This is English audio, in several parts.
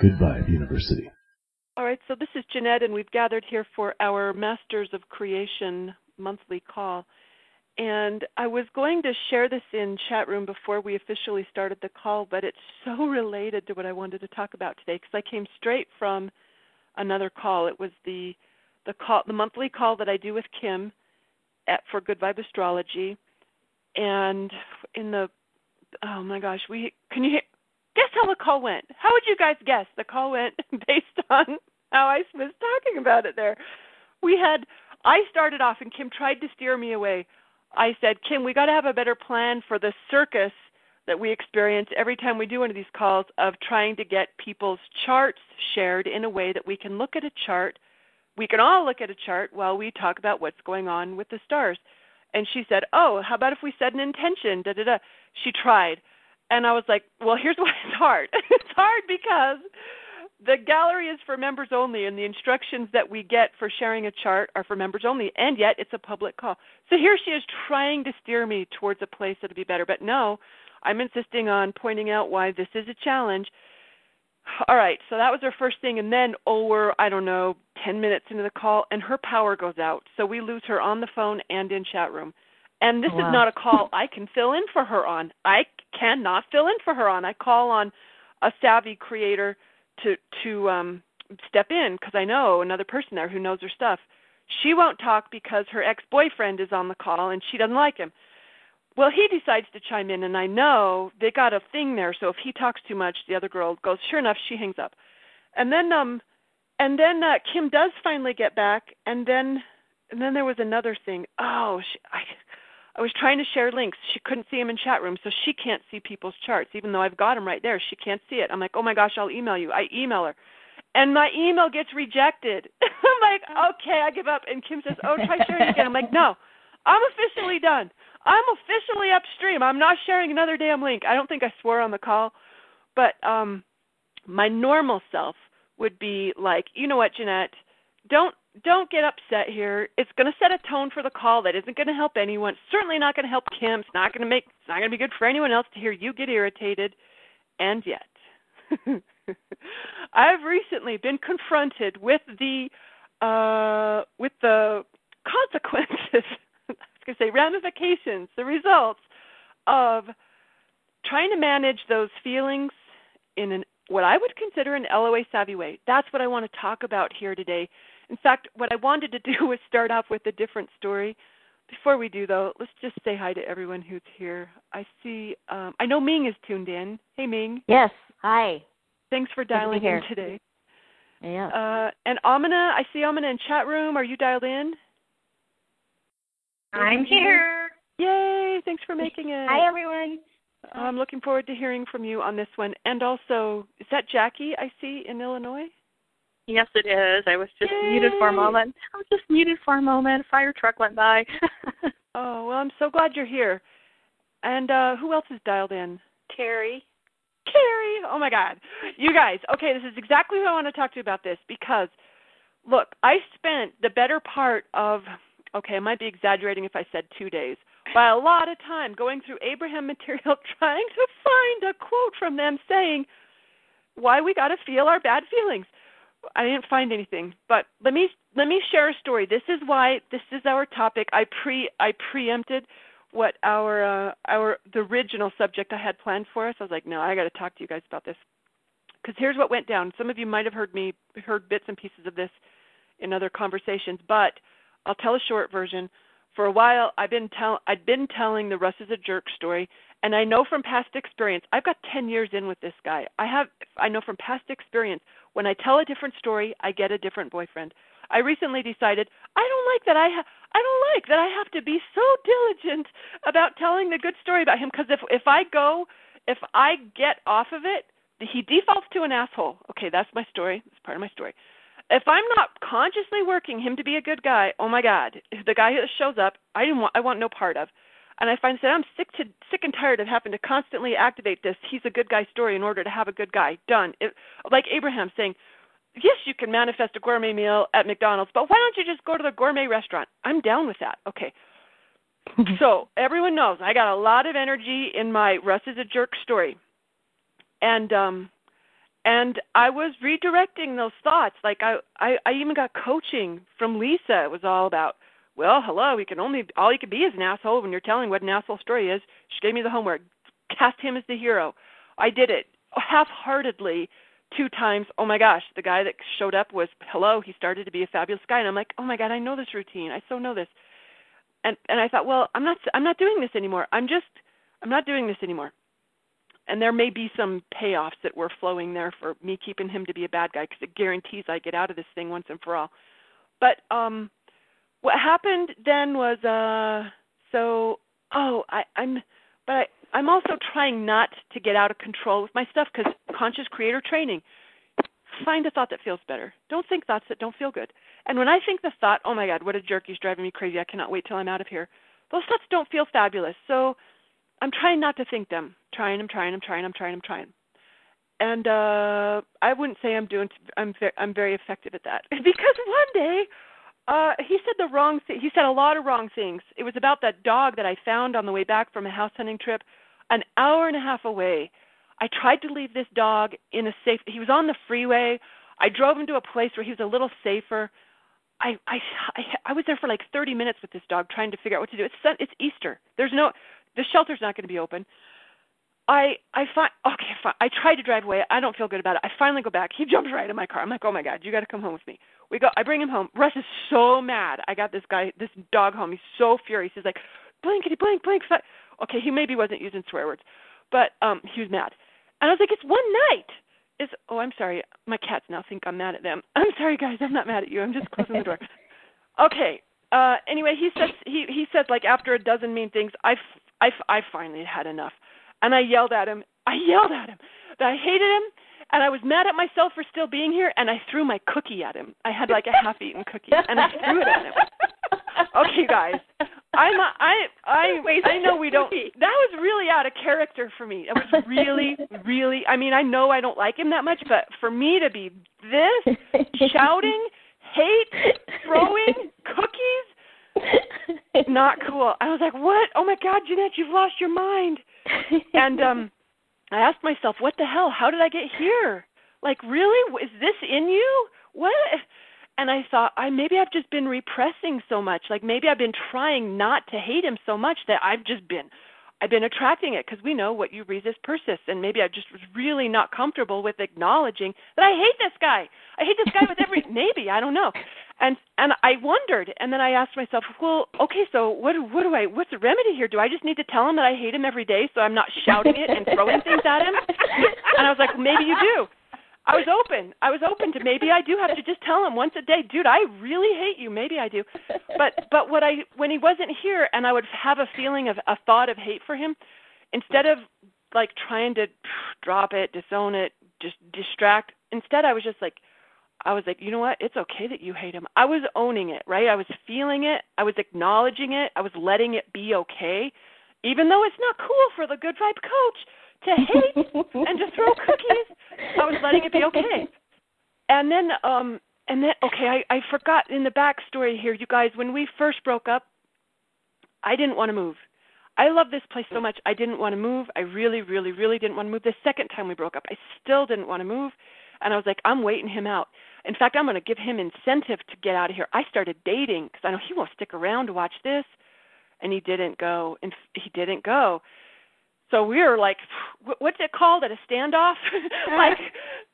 Good Vibe University. All right, so this is Jeanette, and we've gathered here for our Masters of Creation monthly call. And I was going to share this in chat room before we officially started the call, but it's so related to what I wanted to talk about today because I came straight from another call. It was the the call, the monthly call that I do with Kim at for Good Vibe Astrology, and in the oh my gosh, we can you hear, guess how the call went? How would you guys guess the call went based on how I was talking about it there? We had I started off and Kim tried to steer me away. I said, Kim, we got to have a better plan for the circus that we experience every time we do one of these calls of trying to get people's charts shared in a way that we can look at a chart. We can all look at a chart while we talk about what's going on with the stars. And she said, Oh, how about if we set an intention? Da da da. She tried. And I was like, Well, here's why it's hard. it's hard because the gallery is for members only, and the instructions that we get for sharing a chart are for members only, and yet it's a public call. So here she is trying to steer me towards a place that'll be better. But no, I'm insisting on pointing out why this is a challenge. All right, so that was her first thing, and then oh, we're I don't know, ten minutes into the call, and her power goes out, so we lose her on the phone and in chat room. And this wow. is not a call I can fill in for her on. I cannot fill in for her on. I call on a savvy creator to to um step in because I know another person there who knows her stuff. She won't talk because her ex-boyfriend is on the call and she doesn't like him. Well, he decides to chime in, and I know they got a thing there. So if he talks too much, the other girl goes. Sure enough, she hangs up, and then um, and then uh, Kim does finally get back, and then and then there was another thing. Oh, she, I I was trying to share links. She couldn't see them in chat room, so she can't see people's charts, even though I've got them right there. She can't see it. I'm like, oh my gosh, I'll email you. I email her, and my email gets rejected. I'm like, okay, I give up. And Kim says, oh, try sharing again. I'm like, no, I'm officially done. I'm officially upstream. I'm not sharing another damn link. I don't think I swore on the call, but um, my normal self would be like, you know what, Jeanette, don't don't get upset here. It's going to set a tone for the call that isn't going to help anyone. certainly not going to help Kim. It's not going to make. It's not going to be good for anyone else to hear you get irritated. And yet, I've recently been confronted with the uh, with the consequences. I was going to say ramifications, the results of trying to manage those feelings in an what I would consider an LOA savvy way. That's what I want to talk about here today in fact, what I wanted to do was start off with a different story. Before we do, though, let's just say hi to everyone who's here. I see, um, I know Ming is tuned in. Hey, Ming. Yes. Hi. Thanks for dialing in today. Yeah. Uh, and Amina, I see Amina in chat room. Are you dialed in? I'm here. Yay! Thanks for making it. Hi, everyone. I'm looking forward to hearing from you on this one. And also, is that Jackie I see in Illinois? Yes, it is. I was just Yay. muted for a moment. I was just muted for a moment. Fire truck went by. oh well, I'm so glad you're here. And uh who else is dialed in? Terry. Terry. Oh my God, you guys. Okay, this is exactly what I want to talk to you about this because, look, I spent the better part of okay, I might be exaggerating if I said two days, but a lot of time going through Abraham material trying to find a quote from them saying why we got to feel our bad feelings. I didn't find anything, but let me let me share a story. This is why this is our topic. I pre I preempted what our uh, our the original subject I had planned for us. I was like, no, I got to talk to you guys about this because here's what went down. Some of you might have heard me heard bits and pieces of this in other conversations, but I'll tell a short version. For a while, I've been tell I'd been telling the Russ is a jerk story, and I know from past experience. I've got 10 years in with this guy. I have I know from past experience when I tell a different story, I get a different boyfriend. I recently decided I don't like that I ha- I don't like that I have to be so diligent about telling the good story about him because if if I go if I get off of it, he defaults to an asshole. Okay, that's my story. That's part of my story. If I'm not consciously working him to be a good guy, oh my God, the guy that shows up, I didn't want I want no part of and I find that I'm sick to sick and tired of having to constantly activate this he's a good guy story in order to have a good guy done. It, like Abraham saying, yes, you can manifest a gourmet meal at McDonald's, but why don't you just go to the gourmet restaurant? I'm down with that. Okay. so everyone knows I got a lot of energy in my Russ is a jerk story, and um, and I was redirecting those thoughts. Like I, I, I even got coaching from Lisa. It was all about, well, hello, we can only all you can be is an asshole when you're telling what an asshole story is. She gave me the homework. Cast him as the hero. I did it half-heartedly two times. Oh my gosh, the guy that showed up was hello. He started to be a fabulous guy, and I'm like, oh my god, I know this routine. I so know this. And and I thought, well, I'm not I'm not doing this anymore. I'm just I'm not doing this anymore and there may be some payoffs that were flowing there for me keeping him to be a bad guy because it guarantees I get out of this thing once and for all. But um, what happened then was uh, so oh I, I'm but I, I'm also trying not to get out of control with my stuff because conscious creator training. Find a thought that feels better. Don't think thoughts that don't feel good. And when I think the thought, oh my God, what a jerk, he's driving me crazy. I cannot wait till I'm out of here. Those thoughts don't feel fabulous. So I'm trying not to think them. Trying, I'm trying, I'm trying, I'm trying, I'm trying. And uh I wouldn't say I'm doing I'm very I'm very effective at that because one day uh he said the wrong thing. He said a lot of wrong things. It was about that dog that I found on the way back from a house hunting trip an hour and a half away. I tried to leave this dog in a safe he was on the freeway. I drove him to a place where he was a little safer. I, I I I was there for like 30 minutes with this dog trying to figure out what to do. It's it's Easter. There's no the shelter's not going to be open. I I find okay, fine. I tried to drive away. I don't feel good about it. I finally go back. He jumps right in my car. I'm like, oh my god, you got to come home with me. We go. I bring him home. Russ is so mad. I got this guy, this dog home. He's so furious. He's like, blankety blank blank. Okay, he maybe wasn't using swear words, but um, he was mad. And I was like, it's one night. Is oh, I'm sorry. My cats now think I'm mad at them. I'm sorry, guys. I'm not mad at you. I'm just closing the door. Okay. Uh, anyway, he says he he said like after a dozen mean things, I I, I finally had enough. And I yelled at him. I yelled at him that I hated him and I was mad at myself for still being here and I threw my cookie at him. I had like a half eaten cookie and I threw it at him. Okay, guys. I'm a, I I I know we don't that was really out of character for me. It was really really I mean, I know I don't like him that much, but for me to be this shouting, hate, throwing cookies not cool. I was like, "What? Oh my God, Jeanette, you've lost your mind." and um I asked myself, "What the hell? How did I get here? Like, really? Is this in you? What?" And I thought, I maybe I've just been repressing so much. Like maybe I've been trying not to hate him so much that I've just been I've been attracting it because we know what you resist persists, and maybe I just was really not comfortable with acknowledging that I hate this guy. I hate this guy with every maybe I don't know, and and I wondered, and then I asked myself, well, okay, so what what do I what's the remedy here? Do I just need to tell him that I hate him every day so I'm not shouting it and throwing things at him? And I was like, maybe you do. I was open. I was open to maybe I do have to just tell him once a day, dude, I really hate you. Maybe I do. But but what I when he wasn't here and I would have a feeling of a thought of hate for him, instead of like trying to drop it, disown it, just distract, instead I was just like I was like, you know what? It's okay that you hate him. I was owning it, right? I was feeling it. I was acknowledging it. I was letting it be okay, even though it's not cool for the good vibe coach to hate and to throw cookies. I was letting it be okay. And then um and then okay, I, I forgot in the backstory here, you guys, when we first broke up, I didn't want to move. I love this place so much. I didn't want to move. I really, really, really didn't want to move. The second time we broke up, I still didn't want to move. And I was like, I'm waiting him out. In fact, I'm going to give him incentive to get out of here. I started dating because I know he won't stick around to watch this. And he didn't go. And he didn't go. So we were like what's it called at a standoff? Like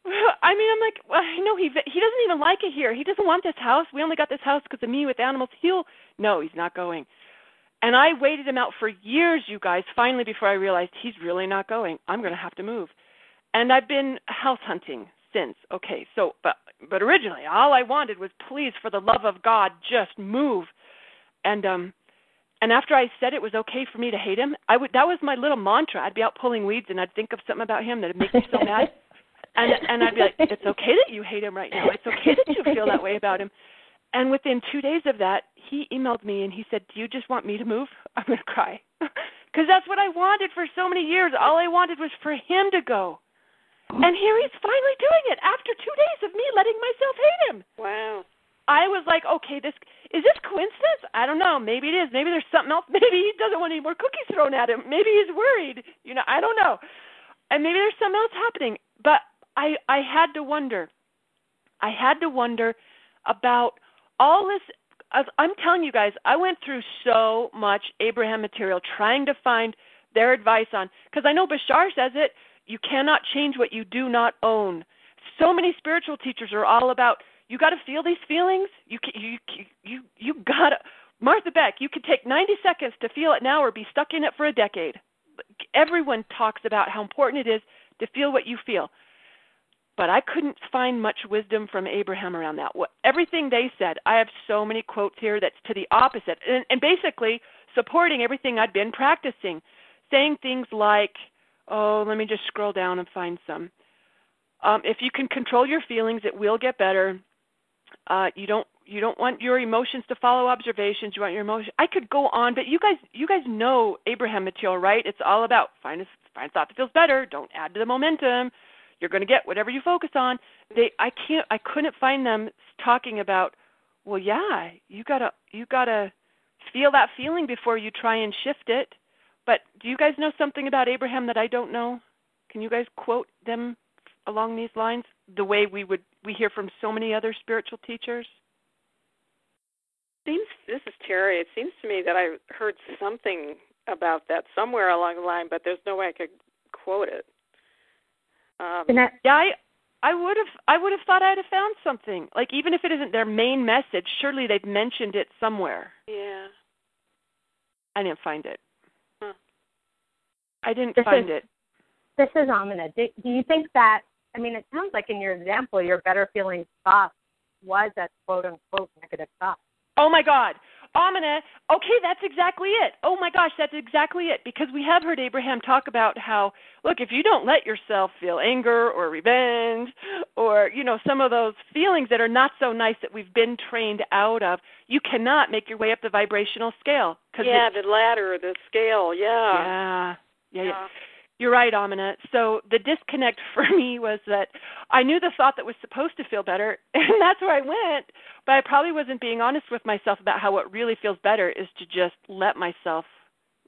i mean i'm like well i know he he doesn't even like it here. He doesn't want this house. We only got this house because of me with animals. He'll no he's not going. And i waited him out for years you guys finally before i realized he's really not going. I'm going to have to move. And i've been house hunting since okay so but but originally all i wanted was please for the love of god just move and um and after I said it was okay for me to hate him, I would that was my little mantra. I'd be out pulling weeds and I'd think of something about him that'd make me so mad. And and I'd be like, It's okay that you hate him right now. It's okay that you feel that way about him. And within two days of that, he emailed me and he said, Do you just want me to move? I'm gonna cry. Because that's what I wanted for so many years. All I wanted was for him to go. And here he's finally doing it after two days of me letting myself hate him. Wow. I was like, okay, this is this coincidence? I don't know. Maybe it is. Maybe there's something else. Maybe he doesn't want any more cookies thrown at him. Maybe he's worried. You know, I don't know. And maybe there's something else happening. But I I had to wonder. I had to wonder about all this I'm telling you guys, I went through so much Abraham material trying to find their advice on because I know Bashar says it, you cannot change what you do not own. So many spiritual teachers are all about you got to feel these feelings. You you you you got to Martha Beck, you could take 90 seconds to feel it now or be stuck in it for a decade. Everyone talks about how important it is to feel what you feel. But I couldn't find much wisdom from Abraham around that. What, everything they said, I have so many quotes here that's to the opposite, and, and basically supporting everything I'd been practicing, saying things like, "Oh, let me just scroll down and find some." Um, if you can control your feelings, it will get better. Uh, you don't you don't want your emotions to follow observations. You want your emotion. I could go on, but you guys you guys know Abraham material, right? It's all about find a find a thought that feels better. Don't add to the momentum. You're going to get whatever you focus on. They I can't I couldn't find them talking about. Well, yeah, you gotta you gotta feel that feeling before you try and shift it. But do you guys know something about Abraham that I don't know? Can you guys quote them along these lines the way we would we hear from so many other spiritual teachers? Seems this is Terry. It seems to me that I heard something about that somewhere along the line, but there's no way I could quote it. Um, that, yeah, I I would have I would have thought I'd have found something. Like even if it isn't their main message, surely they've mentioned it somewhere. Yeah. I didn't find it. Huh. I didn't this find is, it. This is Amina. Do, do you think that? I mean, it sounds like in your example, your better feeling thought was that quote unquote negative thought. Oh my God. Amina, okay, that's exactly it. Oh my gosh, that's exactly it. Because we have heard Abraham talk about how, look, if you don't let yourself feel anger or revenge or, you know, some of those feelings that are not so nice that we've been trained out of, you cannot make your way up the vibrational scale. Cause yeah, the ladder, the scale, yeah. Yeah. Yeah, yeah. You're right, Amina. So the disconnect for me was that I knew the thought that was supposed to feel better, and that's where I went. But I probably wasn't being honest with myself about how what really feels better is to just let myself,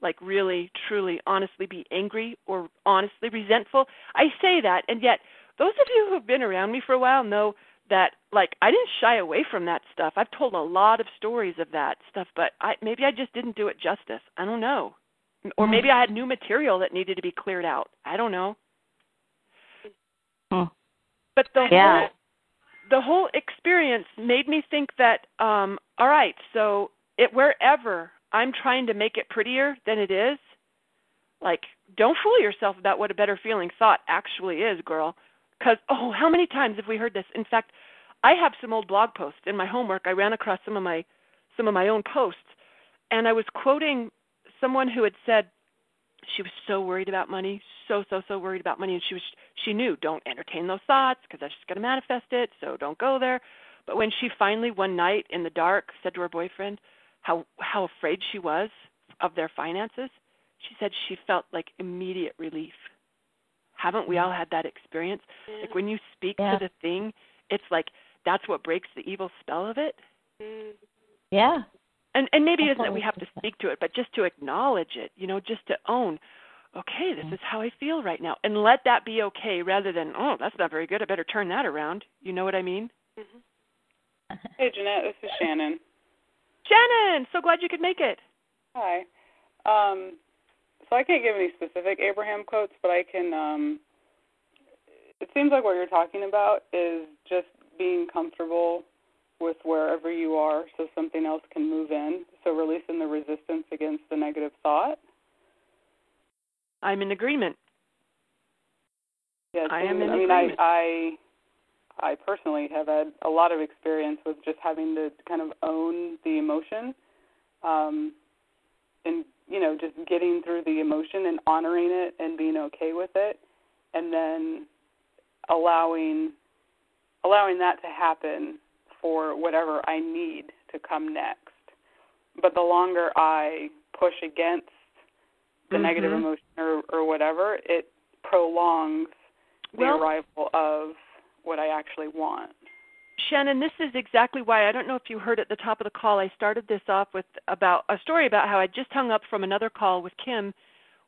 like, really, truly, honestly be angry or honestly resentful. I say that, and yet those of you who've been around me for a while know that like I didn't shy away from that stuff. I've told a lot of stories of that stuff, but I maybe I just didn't do it justice. I don't know or maybe I had new material that needed to be cleared out. I don't know. Hmm. But the yeah. whole the whole experience made me think that um all right, so it wherever I'm trying to make it prettier than it is, like don't fool yourself about what a better feeling thought actually is, girl. Cuz oh, how many times have we heard this? In fact, I have some old blog posts in my homework. I ran across some of my some of my own posts and I was quoting someone who had said she was so worried about money, so so so worried about money, and she was she knew don't entertain those thoughts because that's just going to manifest it. So don't go there. But when she finally one night in the dark said to her boyfriend how how afraid she was of their finances, she said she felt like immediate relief. Haven't we all had that experience? Yeah. Like when you speak yeah. to the thing, it's like that's what breaks the evil spell of it. Mm. Yeah and and maybe it isn't that we have to speak to it, but just to acknowledge it, you know, just to own, okay, this is how I feel right now, and let that be okay, rather than oh, that's not very good, I better turn that around. You know what I mean? Mm-hmm. Hey, Jeanette, this is Shannon. Shannon, so glad you could make it. Hi. Um, so I can't give any specific Abraham quotes, but I can. Um, it seems like what you're talking about is just being comfortable with wherever you are so something else can move in. So releasing the resistance against the negative thought. I'm in agreement. Yeah, I am in I mean, agreement. I, I, I personally have had a lot of experience with just having to kind of own the emotion, um, and you know, just getting through the emotion and honoring it and being okay with it, and then allowing allowing that to happen for whatever I need to come next. But the longer I push against the mm-hmm. negative emotion or, or whatever, it prolongs the well, arrival of what I actually want. Shannon, this is exactly why I don't know if you heard at the top of the call. I started this off with about a story about how I just hung up from another call with Kim,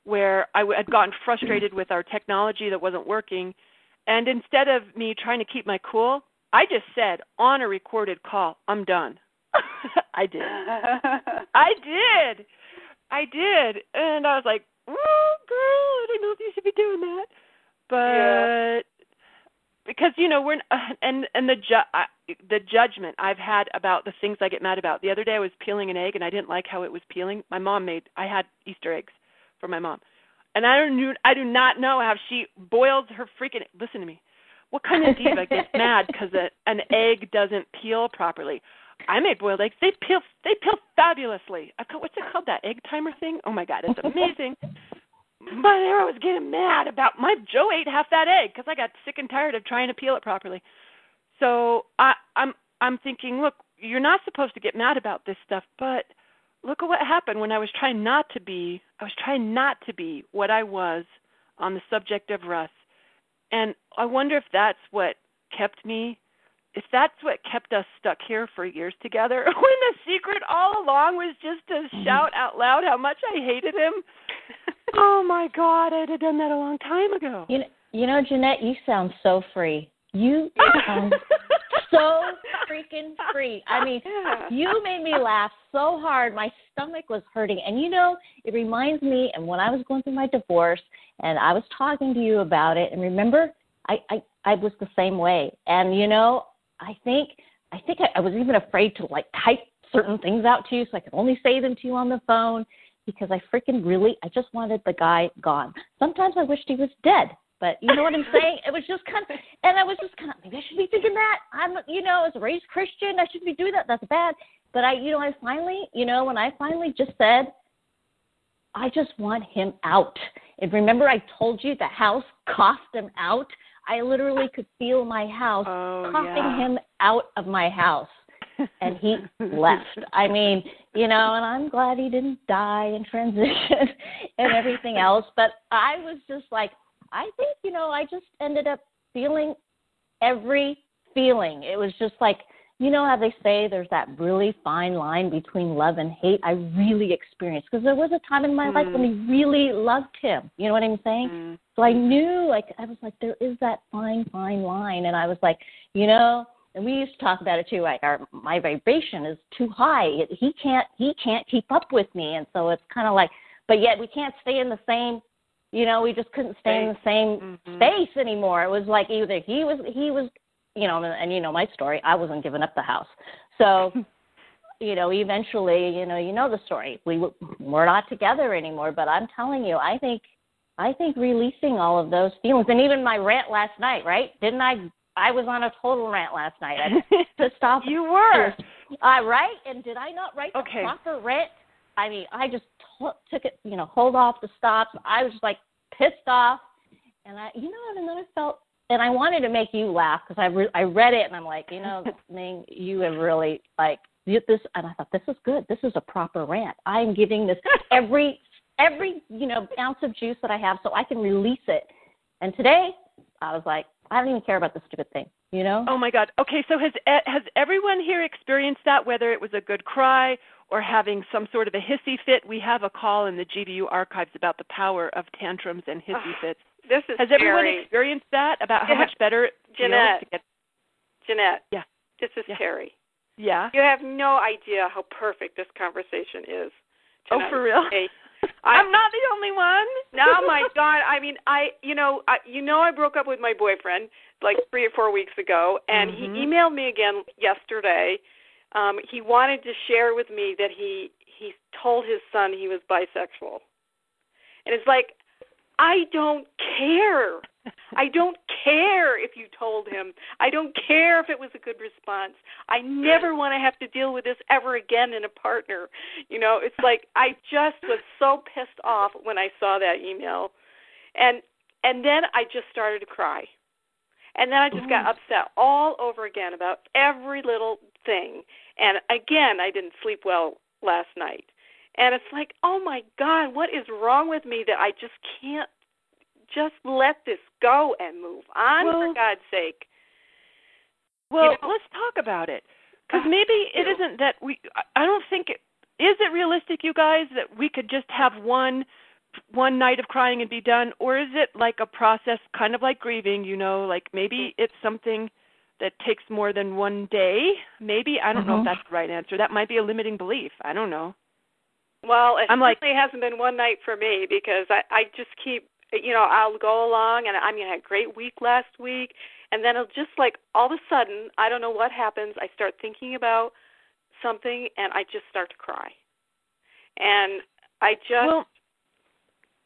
where I had gotten frustrated with our technology that wasn't working, And instead of me trying to keep my cool, I just said on a recorded call, I'm done. I did. I did. I did. And I was like, oh, girl, I don't know if you should be doing that. But Yeah. because you know we're and and the ju- I, the judgment I've had about the things I get mad about. The other day I was peeling an egg and I didn't like how it was peeling. My mom made I had Easter eggs for my mom, and I don't knew I do not know how she boils her freaking. Listen to me. What kind of diva gets mad because an egg doesn't peel properly? I made boiled eggs. They peel. They peel fabulously. I've got what's it called? That egg timer thing. Oh my god, it's amazing. But there I was getting mad about my Joe ate half that egg because I got sick and tired of trying to peel it properly. So I, I'm I'm thinking, look, you're not supposed to get mad about this stuff, but look at what happened when I was trying not to be. I was trying not to be what I was on the subject of Russ, and I wonder if that's what kept me. If that's what kept us stuck here for years together, when the secret all along was just to mm-hmm. shout out loud how much I hated him. oh my God, I'd have done that a long time ago. You know, you know, Jeanette, you sound so free. You sound so freaking free. I mean, you made me laugh so hard. My stomach was hurting. And you know, it reminds me and when I was going through my divorce and I was talking to you about it and remember I I I was the same way. And you know, I think I think I, I was even afraid to like type certain things out to you so I could only say them to you on the phone because I freaking really I just wanted the guy gone. Sometimes I wished he was dead. But you know what I'm saying? It was just kind of, and I was just kind of, maybe I should be thinking that. I'm, you know, as a raised Christian, I shouldn't be doing that. That's bad. But I, you know, I finally, you know, when I finally just said, I just want him out. And remember, I told you the house coughed him out. I literally could feel my house Oh, coughing yeah. him out of my house and he left. I mean, you know, and I'm glad he didn't die in transition and everything else. But I was just like, I think, you know, I just ended up feeling every feeling. It was just like, you know how they say there's that really fine line between love and hate? I really experienced because there was a time in my life when I really loved him. You know what I'm saying? Mm. So I knew, like, I was like, there is that fine, fine line, and I was like, you know, and we used to talk about it too. Like, our my vibration is too high. It, he can't, he can't keep up with me, and so it's kind of like, but yet we can't stay in the same. You know, we just couldn't stay in the same Mhm. space anymore. It was like either he was, he was, you know, and, and you know my story. I wasn't giving up the house, so. You know, eventually, you know, you know the story. We we're not together anymore, but I'm telling you, I think I think releasing all of those feelings, and even my rant last night, right? Didn't I? I was on a total rant last night. I pissed off. You were. Uh, right? And did I not write the proper rant? I mean, I just t- took it, you know, hold off the stops. I was just like pissed off, and I, you know, and then I felt, and I wanted to make you laugh because I re- I read it and I'm like, you know, Ming, you have really like this, and I thought this is good. This is a proper rant. I am giving this every every you know ounce of juice that I have so I can release it. And today I was like, I don't even care about this stupid thing, you know. Oh my God. Okay, so has e- has everyone here experienced that? Whether it was a good cry or having some sort of a hissy fit, we have a call in the GVU archives about the power of tantrums and hissy Ah, fits. This is Has everyone Terry. experienced that? About how Yeah. much better Jeanette. to get? Jeanette. Yeah. This is Yeah. Terry. Yeah. You have no idea how perfect this conversation is. Oh, for real? Hey, I- I'm not the only one. oh my god i mean i you know I, you know i broke up with my boyfriend like three or four weeks ago and Mhm. he emailed me again yesterday um he wanted to share with me that he he told his son he was bisexual. And it's like i don't care. I don't care if you told him. I don't care if it was a good response. I never want to have to deal with this ever again in a partner. You know it's like i just was so pissed off when i saw that email. And and then i just started to cry. And then i just got upset all over again about every little thing. And again i didn't sleep well last night. And it's like oh my god what is wrong with me that i just can't just let this go and move on for god's sake. Well, You know- let's talk about it. Because maybe it isn't that we. I- I don't think it is it realistic, you guys, that we could just have one one night of crying and be done? Or is it like a process kind of like grieving you know like maybe mm. it's something that takes more than one day? Maybe? I don't mm-hmm. know if mm-hmm. that's the right answer. That might be a limiting belief. I don't know. Well it I'm like, hasn't been one night for me because i i just keep you know i'll go along and i mean i had a great week last week and then it'll just like all of a sudden i don't know what happens i start thinking about something and i just start to cry. And i just well,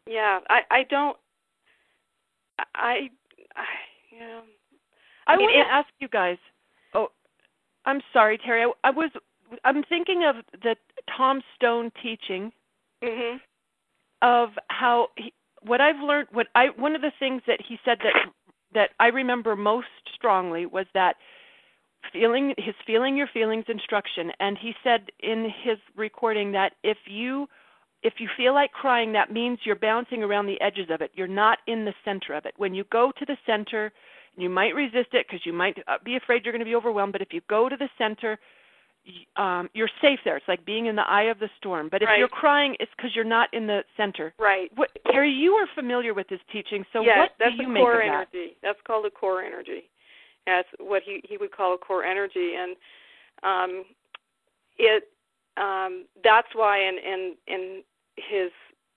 yeah i i don't i i yeah. i, I mean, want to ask you guys. Oh i'm sorry terry. I, I was i'm thinking of the tom stone teaching hmm of how he, what i've learned what i one of the things that he said that that i remember most strongly was that feeling his feeling your feelings instruction. And he said in his recording that if you if you feel like crying, that means you're bouncing around the edges of it. You're not in the center of it. When you go to the center, you might resist it because you might uh, be afraid you're going to be overwhelmed. But if you go to the center, um, you're safe there. It's like being in the eye of the storm. But if right. you're crying, it's because you're not in the center. Right. What, Carrie, you are familiar with this teaching, so yes, what that's do you a make core of that? energy. That's called a core energy. That's what he he would call a core energy, and um, it um, that's why in in in his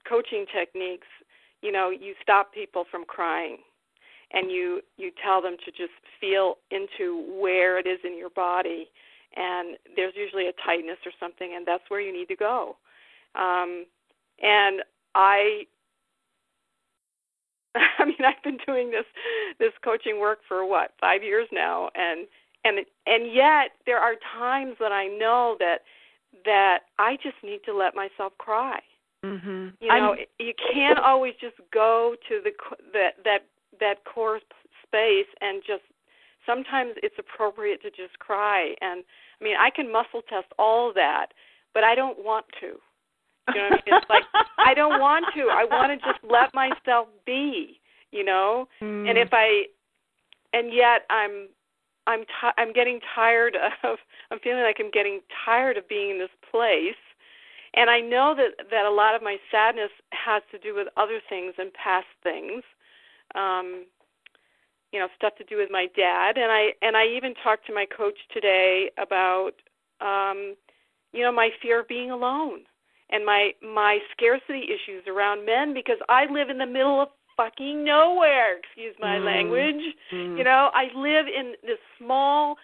coaching techniques, you know, you stop people from crying and you you tell them to just feel into where it is in your body and there's usually a tightness or something and that's where you need to go. Um and I I mean, I've been doing this this coaching work for what, 5 years now and and and yet there are times that I know that that I just need to let myself cry. Mm-hmm. You know, I'm, you can't always just go to the that that that core space and just. Sometimes it's appropriate to just cry, and I mean, I can muscle test all that, but I don't want to. You know what I mean? It's like I don't want to. I want to just let myself be. You know, mm. and if I, and yet I'm I'm t- I'm getting tired of I'm feeling like I'm getting tired of being in this place and I know that that a lot of my sadness has to do with other things and past things. Um you know, stuff to do with my dad and I and I even talked to my coach today about um you know, my fear of being alone and my my scarcity issues around men because I live in the middle of fucking nowhere, excuse my mm. language. Mm. You know, I live in this small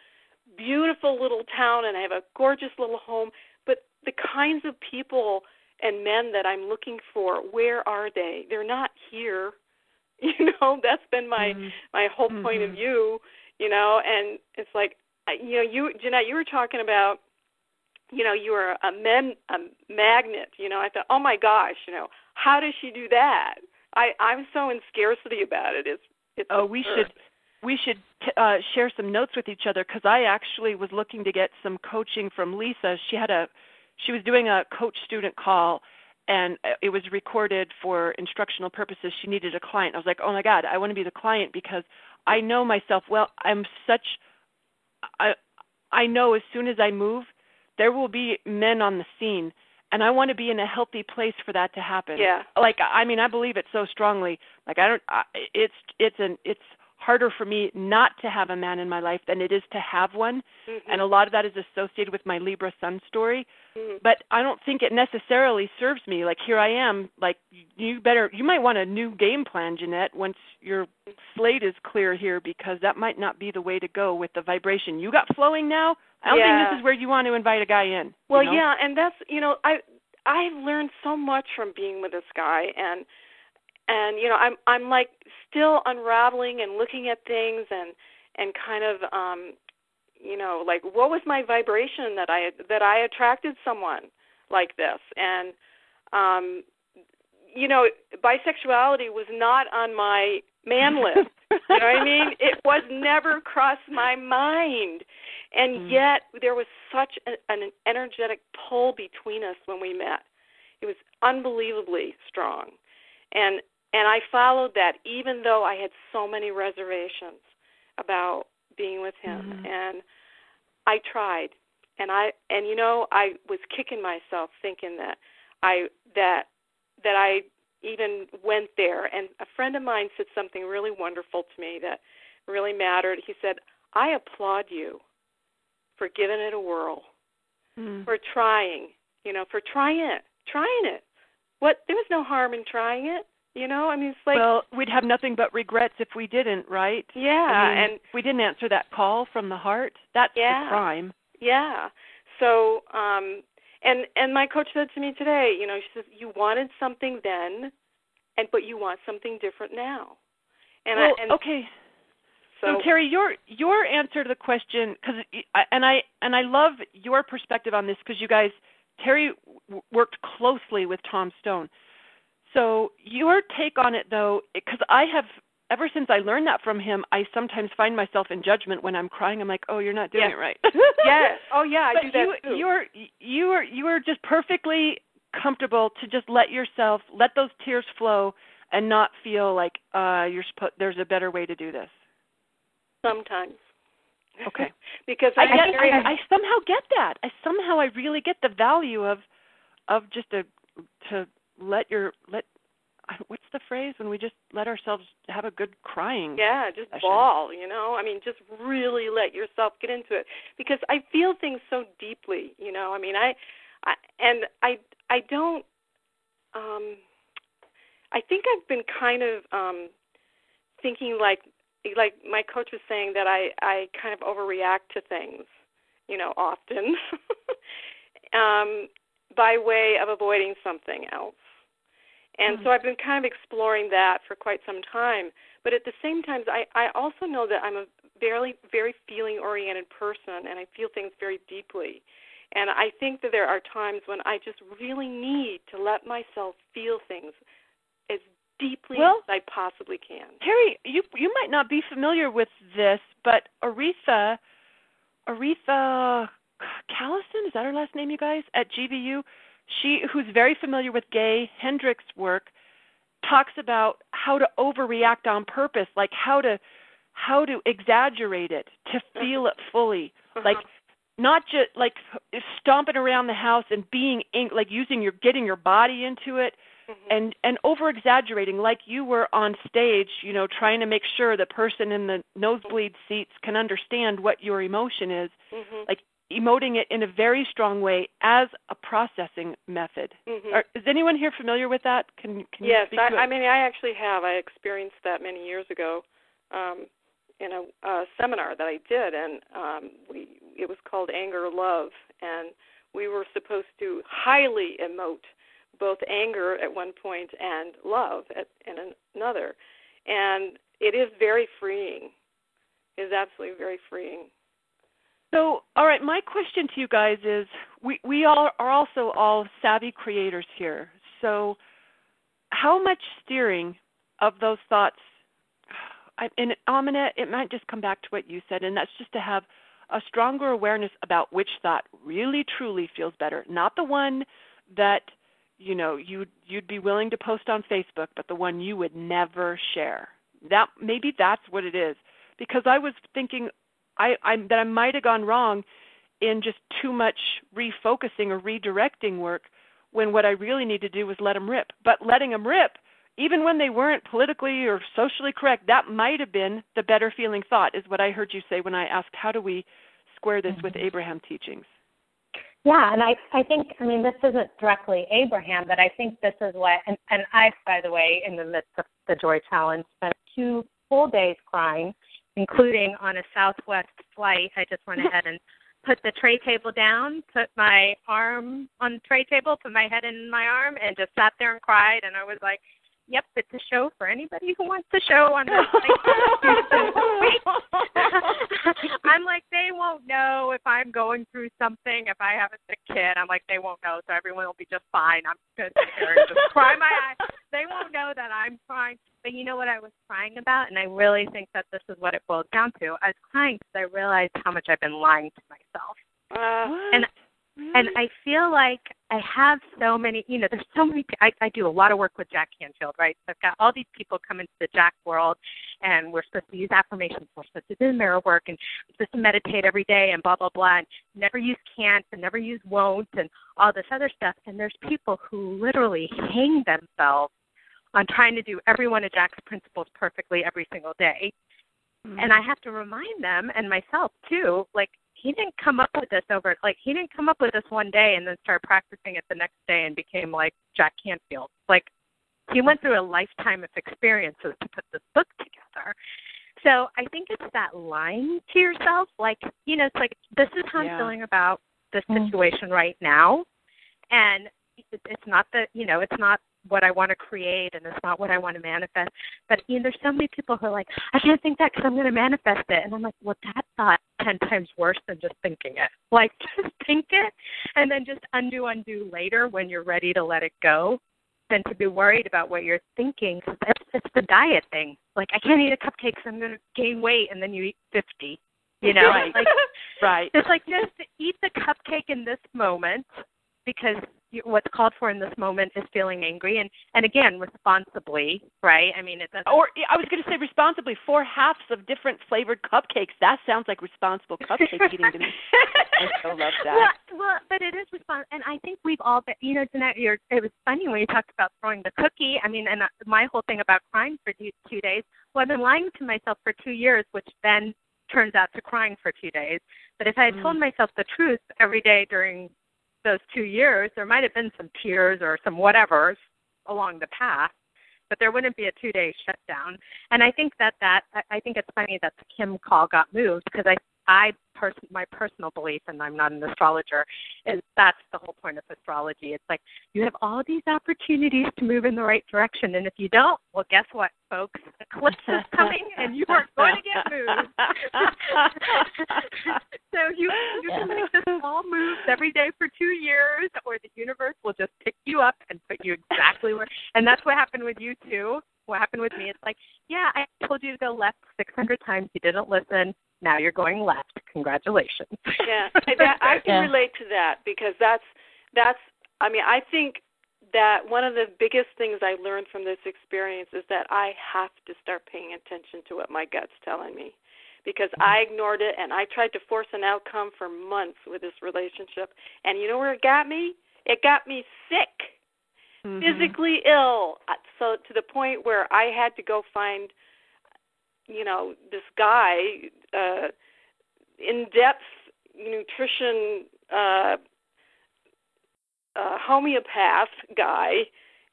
beautiful little town and I have a gorgeous little home But the kinds of people and men that I'm looking for, where are they? They're not here. You know, that's been my mm-hmm. my whole mm-hmm. point of view. You know, and it's like, you know, you Jeanette, you were talking about, you know, you were a men a magnet. You know, I thought, oh my gosh, you know, how does she do that? I I'm so in scarcity about it. It's it's oh, we should we should t- uh, share some notes with each other because I actually was looking to get some coaching from Lisa. She had a she was doing a coach student call and uh, it was recorded for instructional purposes. She needed a client. I was like oh my god i want to be the client because i know myself well. I'm such i i know as soon as i move there will be men on the scene and i want to be in a healthy place for that to happen. Yeah. Like i mean i believe it so strongly. Like i don't I, it's it's an it's harder for me not to have a man in my life than it is to have one. Mm-hmm. And a lot of that is associated with my Libra sun story. Mm-hmm. But I don't think it necessarily serves me. Like here I am, like you better you might want a new game plan, Jeanette, once your slate is clear here because that might not be the way to go with the vibration you got flowing now. I don't yeah. think this is where you want to invite a guy in. Well, you know? yeah, and that's you know, I I've learned so much from being with this guy and and you know i'm i'm like still unraveling and looking at things and and kind of um you know like what was my vibration that i that i attracted someone like this? And um you know bisexuality was not on my man list. You know what i mean? It was never crossed my mind. And mm. yet there was such an, an energetic pull between us when we met. It was unbelievably strong. And and I followed that even though I had so many reservations about being with him mm-hmm. and I tried and I and you know I was kicking myself thinking that I that that I even went there. And a friend of mine said something really wonderful to me that really mattered. He said, "I applaud you for giving it a whirl, Mm. for trying, you know, for trying it, trying it. What there was no harm in trying it, you know. I mean, it's like well, we'd have nothing but regrets if we didn't, right? yeah, I mean, and if we didn't answer that call from the heart. That's Yeah. the crime. Yeah. So, um and and my coach said to me today, you know, she says you wanted something then and but you want something different now. And well, I and okay. so, So Terry, your your answer to the question, because and I and I love your perspective on this because you guys, Terry w- worked closely with Tom Stone. So your take on it, though, because I have ever since I learned that from him, I sometimes find myself in judgment when I'm crying. I'm like, oh, you're not doing Yeah. it right. yes. Oh yeah, I but do that you, too. You're you are you are just perfectly comfortable to just let yourself let those tears flow and not feel like uh you're supposed there's a better way to do this. sometimes. Okay. because I I, get very, I, I somehow get that. I somehow I really get the value of of just a to let your let what's the phrase when we just let ourselves have a good crying. Yeah, just session. bawl, you know. I mean, just really let yourself get into it because I feel things so deeply, you know. I mean, I, I and I I don't um I think I've been kind of um thinking like like my coach was saying that I I kind of overreact to things, you know, often. um by way of avoiding something else. And mm-hmm. so I've been kind of exploring that for quite some time. But at the same time, I, I also know that I'm a very, very feeling oriented person and I feel things very deeply. And I think that there are times when I just really need to let myself feel things as deeply Well- as I possibly can. Terry, you you might not be familiar with this, but Aretha Aretha Callison, is that her last name, you guys? At GVU, she who's very familiar with Gay Hendricks' work, talks about how to overreact on purpose, like how to how to exaggerate it to feel it fully, like not just like stomping around the house and being in, like using your getting your body into it Mhm. and and over exaggerating like you were on stage you know trying to make sure the person in the nosebleed seats can understand what your emotion is Mhm. like emoting it in a very strong way as a processing method Mhm. Are, is anyone here familiar with that can can you yes, speak I? I mean, I actually have. I experienced that many years ago um, in a, a seminar that I did, and um, we it was called Anger Love, and we were supposed to highly emote both anger at one point and love at in another, and it is very freeing. It is absolutely very freeing. So, all right, my question to you guys is we we all are also all savvy creators here. So, how much steering of those thoughts I and Amina, it might just come back to what you said and that's just to have a stronger awareness about which thought really truly feels better, not the one that you know you'd you'd be willing to post on Facebook, but the one you would never share. That maybe that's what it is. Because I was thinking I, I that I might have gone wrong in just too much refocusing or redirecting work when what I really need to do was let them rip. But letting them rip, even when they weren't politically or socially correct, that might have been the better feeling thought, is what I heard you say when I asked how do we square this with mm-hmm. Abraham teachings. Yeah, and I I think I mean this isn't directly Abraham, but I think this is what and and I by the way in the midst of the Joy Challenge spent two full days crying, including on a Southwest flight. I just went mm-hmm. ahead and put the tray table down, put my arm on the tray table, put my head in my arm, and just sat there and cried. And I was like, "Yep, it's a show for anybody who wants to show on this." I'm like, they won't know if I'm going through something. If I have a sick kid, I'm like, they won't know. So everyone will be just fine. I'm just sit there and just cry my eyes. They won't know that I'm crying. But you know what I was crying about, and I really think that this is what it boils down to. I was crying because I realized how much I've been lying to myself. Uh, And and I feel like I have so many, you know, there's so many. I, I do a lot of work with Jack Canfield, right? So I've got all these people come into the Jack world, and we're supposed to use affirmations, we're supposed to do mirror work, and we're supposed to meditate every day, and blah blah blah, and never use can't, and never use won't, and all this other stuff. And there's people who literally hang themselves on trying to do every one of Jack's principles perfectly every single day. Mm-hmm. And I have to remind them and myself too, like he didn't come up with this over like he didn't come up with this one day and then start practicing it the next day and became like Jack Canfield. Like he went through a lifetime of experiences to put this book together. So I think it's that lying to yourself, like, you know, it's like this is how yeah. I'm feeling about the mm-hmm. situation right now. And it's not that, you know, it's not what I want to create and it's not what I want to manifest. But you know, there's so many people who are like, I can't think that because I'm going to manifest it. And I'm like, well, that thought ten times worse than just thinking it. Like, just think it, and then just undo, undo later when you're ready to let it go, than to be worried about what you're thinking. Cause it's, it's the diet thing. Like, I can't eat a cupcake, so I'm going to gain weight, and then you eat fifty. You know, right. like, right. It's like just eat the cupcake in this moment because what's called for in this moment is feeling angry and and again responsibly right? I mean it doesn't or i was going to say responsibly four halves of different flavored cupcakes. That sounds like responsible cupcake eating to me. I so love that. Well, well but it is responsible and i think we've all been you know Jeanette, you're, it was funny when you talked about throwing the cookie. I mean and uh, my whole thing about crying for two, two days well i've been lying to myself for two years which then turns out to crying for two days. But if i had mm. told myself the truth every day during those two years, there might have been some tears or some whatevers along the path, but there wouldn't be a two day shutdown. And I think that that I think it's funny that the Kim call got moved because I I pers- my personal belief, and I'm not an astrologer, is that's the whole point of astrology. It's like you have all these opportunities to move in the right direction, and if you don't, well, guess what, folks? Eclipse is coming, and you are going to get moved. so you you can make this small moves every day for two years, or the universe will just pick you up and put you exactly where. And that's what happened with you too. What happened with me? It's like, yeah, I told you to go left 600 times. You didn't listen now you're going left. Congratulations. Yeah, that, I can yeah. relate to that because that's that's. I mean, I think that one of the biggest things I learned from this experience is that I have to start paying attention to what my gut's telling me because mm-hmm. I ignored it and I tried to force an outcome for months with this relationship. And you know where it got me? It got me sick, mm-hmm. physically ill. Uh, so to the point where I had to go find you know this guy uh in depth nutrition uh uh homeopath guy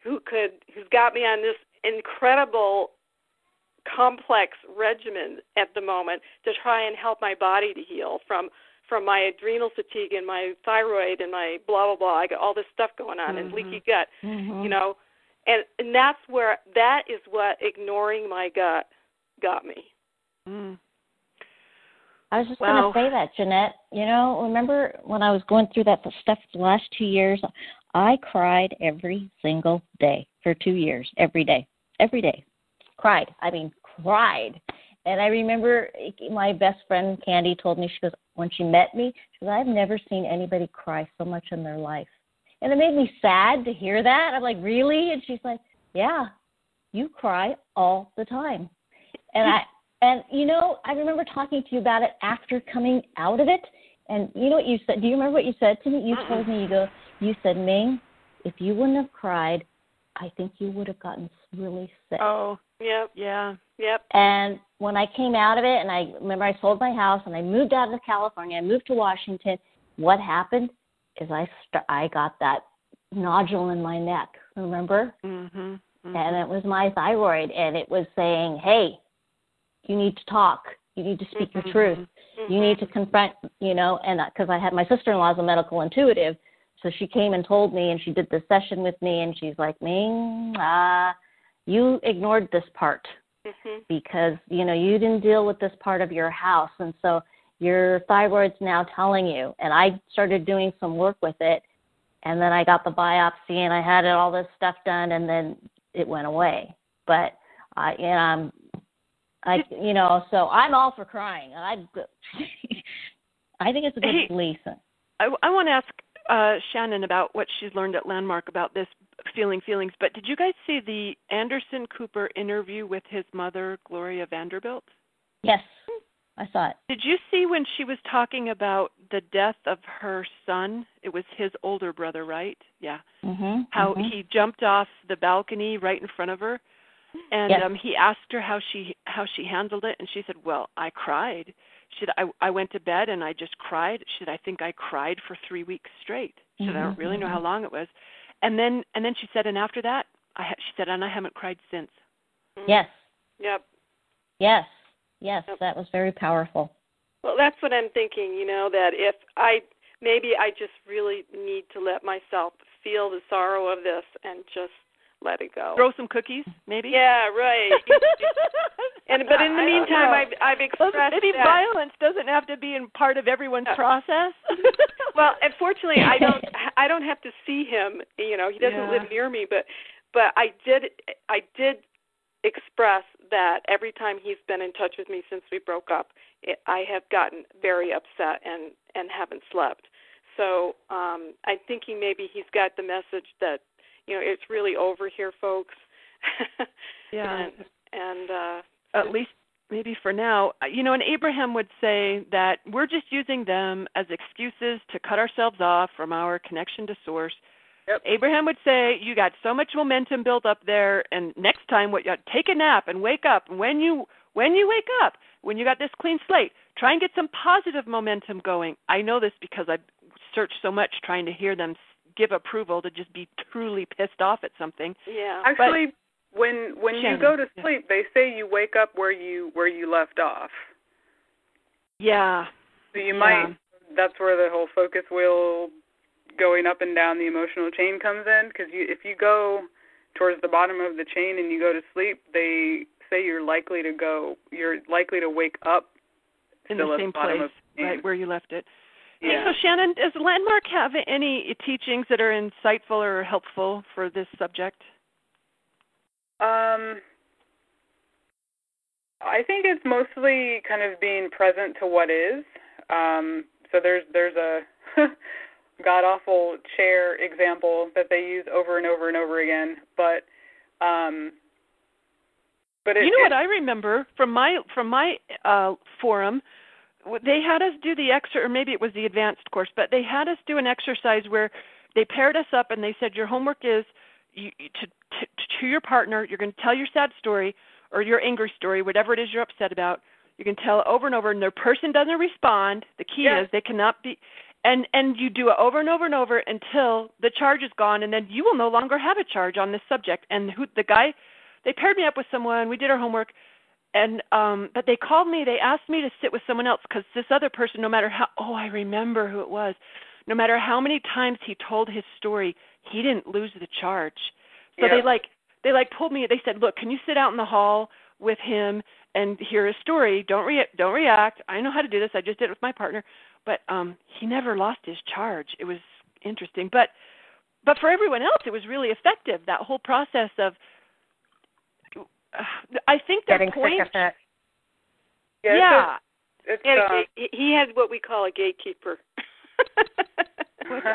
who could who's got me on this incredible complex regimen at the moment to try and help my body to heal from from my adrenal fatigue and my thyroid and my blah blah blah. I got all this stuff going on mm-hmm. and leaky gut, mm-hmm. you know, and and that's where that is what ignoring my gut got me. Mm. I was just wow. going to say that, Jeanette. You know, remember when I was going through that stuff the last two years? I cried every single day for two years, every day, every day. Cried. I mean, cried. And I remember eh, my best friend Candy told me, she goes, when she met me, she goes, I've never seen anybody cry so much in their life. And it made me sad to hear that. I'm like, really? And she's like, yeah, you cry all the time. And I, and you know, I remember talking to you about it after coming out of it. And you know what you said? Do you remember what you said to me? You uh-uh. told me you go. You said, Ming, if you wouldn't have cried, I think you would have gotten really sick. Oh, yep, yeah, yep. And when I came out of it, and I remember I sold my house and I moved out of California, I moved to Washington. What happened is I st- I got that nodule in my neck. Remember? Mm-hmm, mm-hmm. And it was my thyroid, and it was saying, "Hey, you need to talk. You need to speak mm-hmm. your truth. Mm-hmm. You need to confront, you know, and because I had my sister in law as a medical intuitive. So she came and told me, and she did this session with me, and she's like, Ming, uh, you ignored this part mm-hmm. because, you know, you didn't deal with this part of your house. And so your thyroid's now telling you. And I started doing some work with it, and then I got the biopsy, and I had all this stuff done, and then it went away. But I, and I'm I, you know, so I'm all for crying. I, I think it's a good hey, lesson. I, I want to ask uh, Shannon about what she's learned at Landmark about this feeling feelings. But did you guys see the Anderson Cooper interview with his mother, Gloria Vanderbilt? Yes. I saw it. Did you see when she was talking about the death of her son? It was his older brother, right? Yeah. Mhm. How mhm. he jumped off the balcony right in front of her, and Yes. um he asked her how she how she handled it, and she said, "Well, I cried." She said, "I I went to bed and I just cried." She said, "I think I cried for three weeks straight." She said, "I don't really know how mm-hmm. long it was," and then and then she said, "And after that, I ha- she said, and I haven't cried since." Mm-hmm. Yes. Yep. Yes. Yes. Yep. That was very powerful. Well, that's what I'm thinking, you know, that if I maybe I just really need to let myself feel the sorrow of this and just let it go. Throw some cookies, maybe. Yeah, right. and but in the I meantime. I've I've Well, expressed maybe that. violence doesn't have to be in part of everyone's Yeah. process. Well, unfortunately, I don't I don't have to see him. You know, he doesn't Yeah. live near me, but but I did I did express that every time he's been in touch with me since we broke up, it, I have gotten very upset and and haven't slept. So um I'm thinking maybe he's got the message that you know it's really over here, folks. yeah. and, and uh At least maybe for now. Uh, You know, and Abraham would say that we're just using them as excuses to cut ourselves off from our connection to source. Yep. Abraham would say, "You got so much momentum built up there, and next time, what? You take a nap and wake up. When you when you wake up, when you got this clean slate, try and get some positive momentum going. I know this because I've searched so much trying to hear them give approval to just be truly pissed off at something. yeah. Actually, when when you go to yeah. sleep, they say you wake up where you where you left off. Yeah, So you Yeah. might. That's where the whole focus wheel going up and down the emotional chain comes in. Because you, if you go towards the bottom of the chain and you go to sleep, they say you're likely to go. You're likely to wake up in the same place, of the right where you left it. Yeah. so Shannon, does Landmark have any teachings that are insightful or helpful for this subject? Um, I think it's mostly kind of being present to what is. Um, so there's there's a god awful chair example that they use over and over and over again, but um, but it, you know it, what I remember from my from my uh forum they had us do the exer or maybe it was the advanced course but they had us do an exercise where they paired us up and they said your homework is you, to, to to your partner you're going to tell your sad story or your angry story whatever it is you're upset about. You can tell it over and over and the person doesn't respond. The key Yes. is they cannot be and and you do it over and over and over until the charge is gone and then you will no longer have a charge on this subject. And who the guy they paired me up with someone we did our homework and um but they called me they asked me to sit with someone else because this other person no matter how oh i remember who it was no matter how many times he told his story he didn't lose the charge. So Yeah. they like they like pulled me they said look can you sit out in the hall with him and hear his story? Don't re- don't react. I know how to do this. I just did it with my partner. But um he never lost his charge. It was interesting. But but for everyone else it was really effective that whole process of I think their Getting point. sick of it. yeah, yeah. a- it's, He had, uh, he- he had what we call a gatekeeper.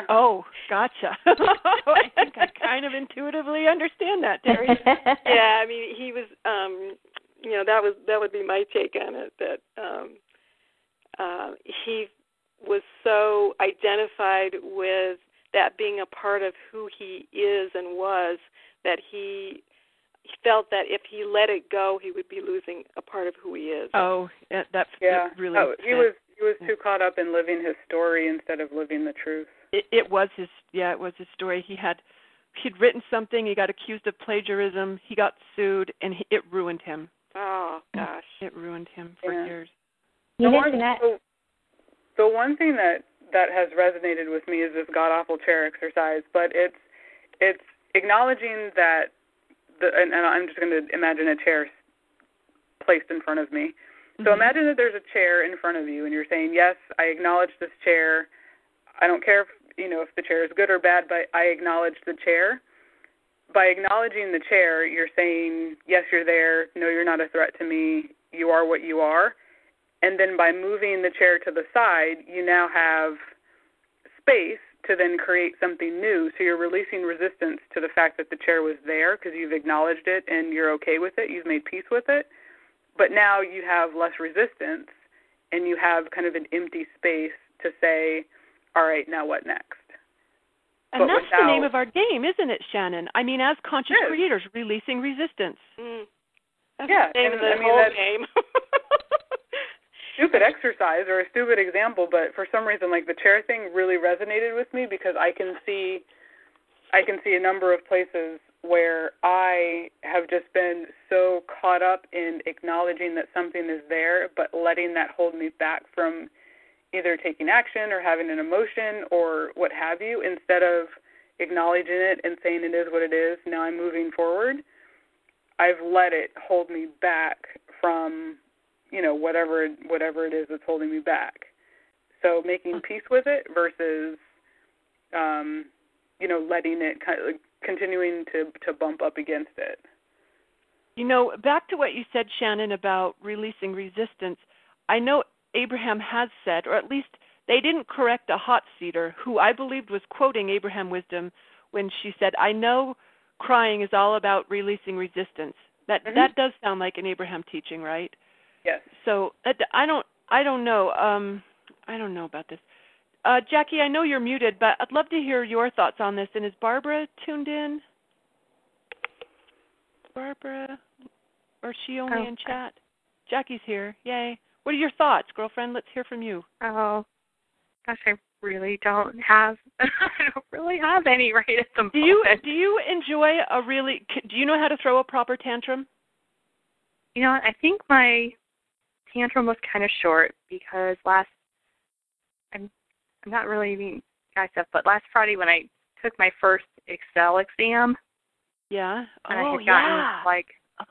Oh, gotcha. I think I kind of intuitively understand that, Terry. yeah, I mean, he was, um, you know, that was that would be my take on it. That um, uh, he was so identified with that being a part of who he is and was that he he felt that if he let it go, he would be losing a part of who he is. Oh, yeah, that yeah. really. oh, he was he was too caught up in living his story instead of living the truth. It, it was his. Yeah, it was his story. He had he'd written something. He got accused of plagiarism. He got sued, and he, it ruined him. Oh mm. gosh. It ruined him for Yeah. years. You the know, one, Jeanette, the, the one thing that that has resonated with me is this god awful chair exercise, but it's it's acknowledging that the and, and I'm just going to imagine a chair placed in front of me. So Mhm. imagine that there's a chair in front of you, and you're saying, "Yes, I acknowledge this chair. I don't care if you know if the chair is good or bad, but I acknowledge the chair." By acknowledging the chair, you're saying, "Yes, you're there. No, you're not a threat to me. You are what you are." And then by moving the chair to the side, you now have space to then create something new. So you're releasing resistance to the fact that the chair was there because you've acknowledged it and you're okay with it. You've made peace with it. But now you have less resistance and you have kind of an empty space to say, all right, now what next? And but that's without, the name of our game, isn't it, Shannon? I mean, as conscious creators, releasing resistance. Mm. That's yeah, the name and, of the I mean, whole game. stupid exercise or a stupid example, but for some reason, like the chair thing really resonated with me because I can see, I can see a number of places where I have just been so caught up in acknowledging that something is there, but letting that hold me back from either taking action or having an emotion or what have you, instead of acknowledging it and saying it is what it is. Now I'm moving forward. I've let it hold me back from you know whatever whatever it is that's holding me back. So making peace with it versus um, you know letting it kind of continuing to to bump up against it. You know, back to what you said, Shannon, about releasing resistance. I know Abraham has said, or at least they didn't correct a hot seater who I believed was quoting Abraham wisdom when she said, "I know crying is all about releasing resistance." That mm-hmm. that does sound like an Abraham teaching, right? Yes. So I don't I don't know um I don't know about this. Uh, Jackie, I know you're muted, but I'd love to hear your thoughts on this. And is Barbara tuned in? Barbara, or is she only oh. in chat? Jackie's here. Yay! What are your thoughts, girlfriend? Let's hear from you. Oh, gosh, I really don't have. I don't really have any right at the moment. Do you do you enjoy a really? Do you know how to throw a proper tantrum? You know, I think my tantrum was kind of short because last I'm I'm not really being guy stuff, but last Friday when I took my first Excel exam, yeah, and oh I had oh, gotten yeah, like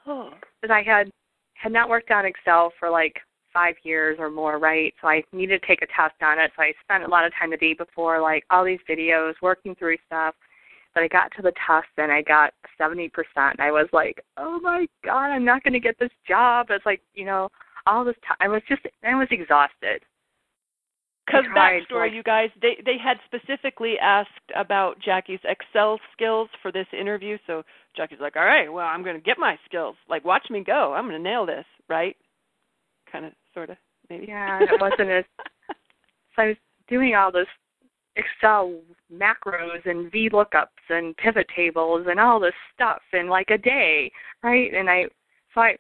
oh, because I had had not worked on Excel for like five years or more, right? So I needed to take a test on it. So I spent a lot of time the day before, like all these videos, working through stuff. But I got to the test and I got 70%. I was like, oh my God, I'm not going to get this job. It's like, you know, all this time. I was just, I was exhausted. Because backstory, like- you guys, they they had specifically asked about Jackie's Excel skills for this interview. So Jackie's like, "All right, well, I'm going to get my skills. Like, watch me go. I'm going to nail this." Right? Kind of, sort of, maybe. Yeah, it wasn't as. So I was doing all this Excel macros and VLOOKUPs and pivot tables and all this stuff in like a day, right? And I, so I,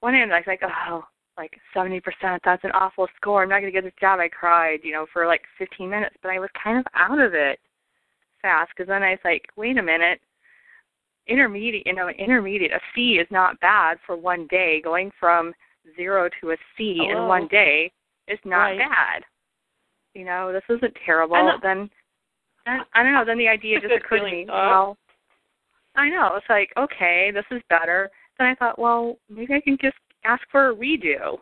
one end I was like, oh, like 70%, that's an awful score. I'm not going to get this job. I cried, you know, for like 15 minutes, but I was kind of out of it fast because then I was like, wait a minute, intermediate, you know, intermediate, a C is not bad for one day. Going from zero to a C Hello. in one day is not Right. bad. You know, this isn't terrible. Then, then I don't know. Then the idea just occurred to me. thought. Well, I know. It's like okay, this is better. Then I thought, well, maybe I can just ask for a redo.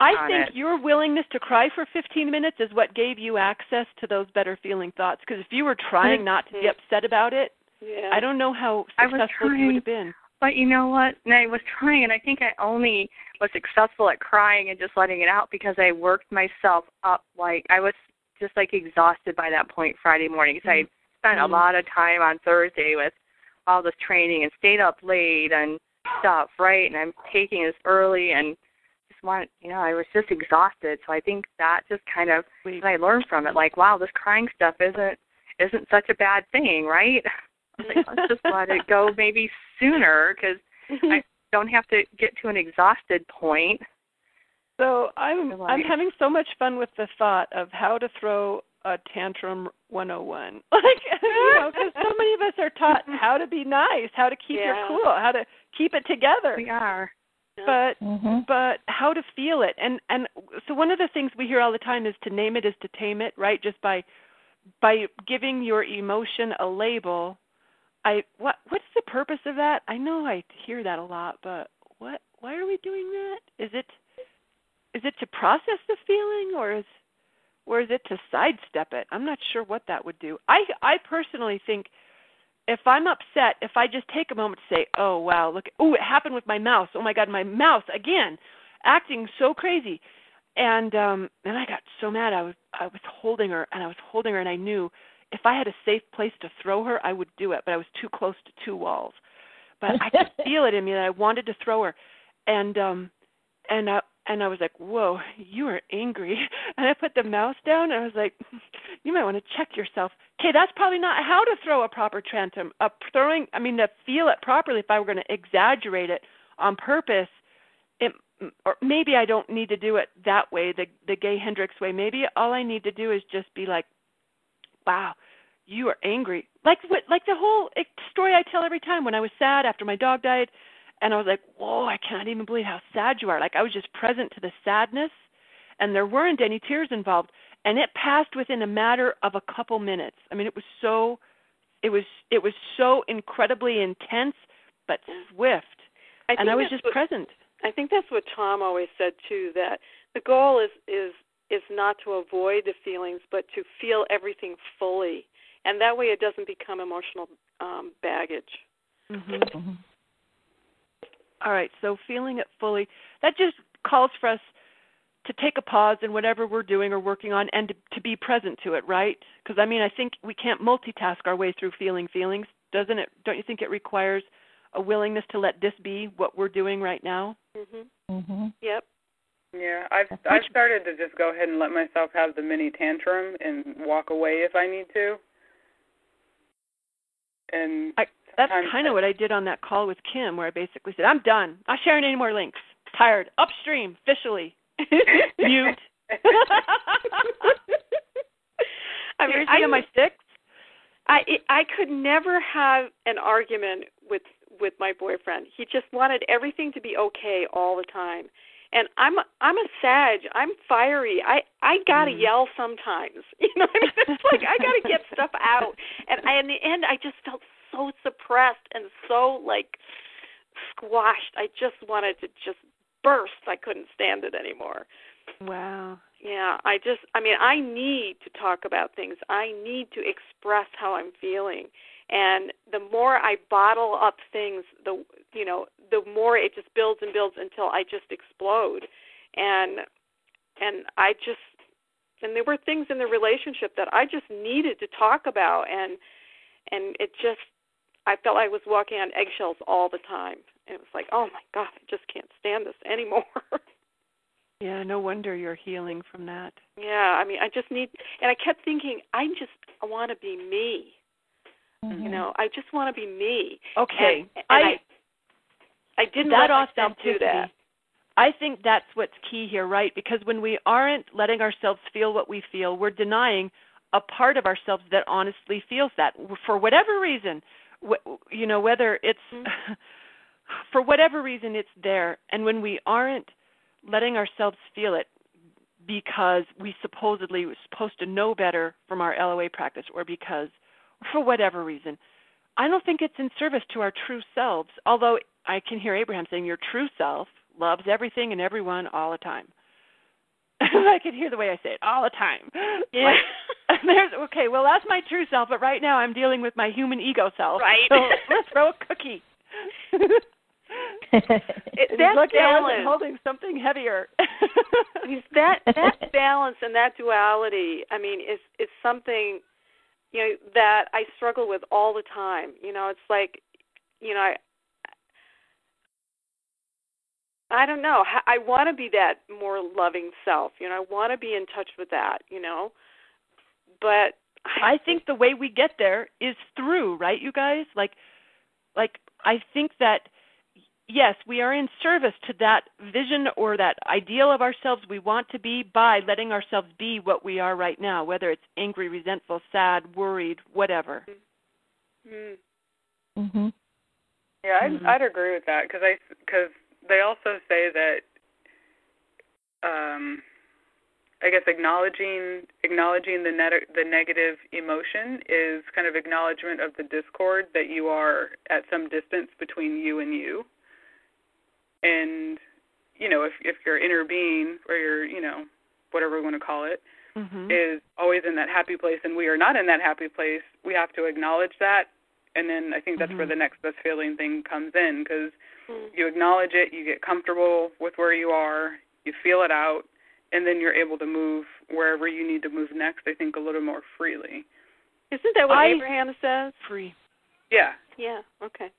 I think it. your willingness to cry for 15 minutes is what gave you access to those better feeling thoughts. Because if you were trying not to be upset about it, yeah. I don't know how successful you would have been. But you know what? And I was trying, and I think I only was successful at crying and just letting it out because I worked myself up. Like I was just like exhausted by that point Friday morning because I spent Mhm. a lot of time on Thursday with all this training and stayed up late and stuff, right? And I'm taking this early and just want, you know, I was just exhausted. So I think that just kind of Wait. I learned from it. Like, wow, this crying stuff isn't isn't such a bad thing, right? Like, let's just let it go maybe sooner because I don't have to get to an exhausted point. So I'm I'm having so much fun with the thought of how to throw a tantrum 101. Like you know, because so many of us are taught how to be nice, how to keep Yeah. your cool, how to keep it together. We are. But Mhm. but how to feel it and and so one of the things we hear all the time is to name it is to tame it right just by by giving your emotion a label i what what's the purpose of that i know i hear that a lot but what why are we doing that is it is it to process the feeling or is or is it to sidestep it i'm not sure what that would do i i personally think if I'm upset, if I just take a moment to say, "Oh wow, look, oh it happened with my mouse. Oh my god, my mouse again, acting so crazy," and um, and I got so mad. I was I was holding her and I was holding her, and I knew if I had a safe place to throw her, I would do it, but I was too close to two walls. But I could feel it in me that I wanted to throw her, and um, and I and I was like, "Whoa, you are angry." And I put the mouse down, and I was like, "You might want to check yourself." Okay, that's probably not how to throw a proper tantrum. A throwing, I mean, to feel it properly. If I were going to exaggerate it on purpose, it or maybe I don't need to do it that way, the the Gay Hendricks way. Maybe all I need to do is just be like, "Wow, you are angry." Like? Like the whole story I tell every time when I was sad after my dog died and I was like, "Whoa, I can't even believe how sad you are." Like I was just present to the sadness, and there weren't any tears involved, and it passed within a matter of a couple minutes. I mean, it was so, it was it was so incredibly intense, but swift, I and I was just what, present. I think that's what Tom always said too. That the goal is is is not to avoid the feelings, but to feel everything fully, and that way it doesn't become emotional um, baggage. Mm-hmm. All right, so feeling it fully. That just calls for us to take a pause in whatever we're doing or working on and to, to be present to it, right? Because I mean, I think we can't multitask our way through feeling feelings, doesn't it? Don't you think it requires a willingness to let this be what we're doing right now? Mhm. Mhm. Yep. Yeah, I've I've started to just go ahead and let myself have the mini tantrum and walk away if I need to. And I, that's kind of what I did on that call with Kim, where I basically said, "I'm done. Not sharing any more links. Tired. Upstream. Officially. Mute." I mean, I, my sticks. I I could never have an argument with with my boyfriend. He just wanted everything to be okay all the time. And I'm I'm a Sag. I'm fiery. I I gotta Mm. yell sometimes. You know, what I mean? it's like I gotta get stuff out. And I, in the end, I just felt so suppressed and so like squashed. I just wanted to just burst. I couldn't stand it anymore. Wow. Yeah, I just I mean, I need to talk about things. I need to express how I'm feeling. And the more I bottle up things, the you know, the more it just builds and builds until I just explode. And and I just and there were things in the relationship that I just needed to talk about and and it just I felt like I was walking on eggshells all the time. And it was like, "Oh my god, I just can't stand this anymore." Yeah, no wonder you're healing from that. Yeah, I mean, I just need, and I kept thinking, I just want to be me. Mhm. You know, I just want to be me. Okay. and, and I, I, I didn't that let myself do that. I think that's what's key here, right? Because when we aren't letting ourselves feel what we feel, we're denying a part of ourselves that honestly feels that for whatever reason. You know, whether it's Mm-hmm. for whatever reason it's there, and when we aren't letting ourselves feel it because we supposedly were supposed to know better from our LOA practice, or because for whatever reason, I don't think it's in service to our true selves. Although I can hear Abraham saying your true self loves everything and everyone all the time. I can hear the way I say it all the time. Yeah. Like, there's okay, well that's my true self, but right now I'm dealing with my human ego self. Right. So let's throw a cookie. It, that look, balance, holding something heavier. that that balance and that duality, I mean, is is something, you know, that I struggle with all the time. You know, it's like, you know, I. I don't know. I want to be that more loving self. You know, I want to be in touch with that. You know, but I think the way we get there is through, right, you guys? Like, like I think that yes, we are in service to that vision or that ideal of ourselves we want to be by letting ourselves be what we are right now, whether it's angry, resentful, sad, worried, whatever. Mm. mhm. Yeah, I'd, Mhm. I'd agree with that because I because they also say that um, I guess acknowledging acknowledging the net, the negative emotion is kind of acknowledgement of the discord that you are at some distance between you and you. And you know, if if your inner being or your you know whatever we want to call it Mhm. is always in that happy place and we are not in that happy place, we have to acknowledge that. And then I think that's where Mhm. the next best feeling thing comes in because Mm. you acknowledge it, you get comfortable with where you are, you feel it out, and then you're able to move wherever you need to move next, I think, a little more freely. Isn't that what I- Abraham says? Free. Yeah. Yeah. Okay.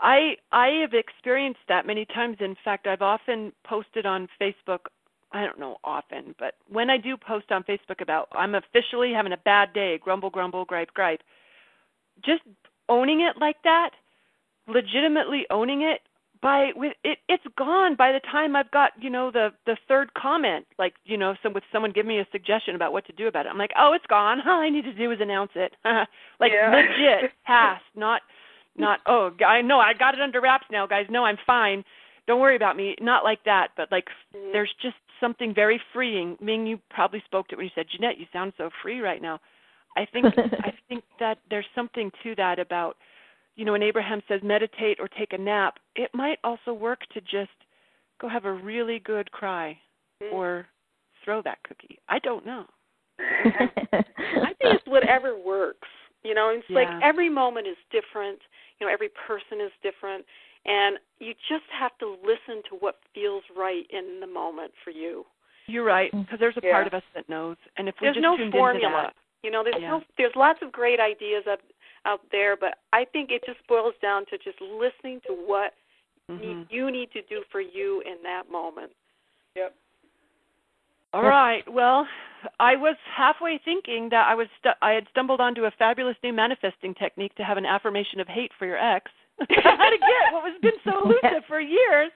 I I have experienced that many times. In fact, I've often posted on Facebook. I don't know often, but when I do post on Facebook about I'm officially having a bad day, grumble, grumble, gripe, gripe, just owning it like that, legitimately owning it by with it it's gone by the time I've got, you know, the the third comment, like, you know, some with someone give me a suggestion about what to do about it. I'm like, "Oh, it's gone. All I need to do is announce it." like Yeah. legit past, not not oh, I know I got it under wraps now, guys. No, I'm fine. Don't worry about me. Not like that, but like Mm-hmm. there's just something very freeing. Ming, you probably spoke to it when you said, "Jeanette, you sound so free right now." I think I think that there's something to that about you know when Abraham says meditate or take a nap, it might also work to just go have a really good cry Mm-hmm. or throw that cookie. I don't know. I think it's whatever works. You know, it's like every moment is different. You know, every person is different, and you just have to listen to what feels right in the moment for you. You're right because there's a Yeah. part of us that knows, and if we There's just no tuned formula. into that, You know, there's Yeah. no there's lots of great ideas up out there, but I think it just boils down to just listening to what mhm. need, you need to do for you in that moment. Yep. All right. Well, I was halfway thinking that I was stu- I had stumbled onto a fabulous new manifesting technique to have an affirmation of hate for your ex. How to get what was been so elusive for years.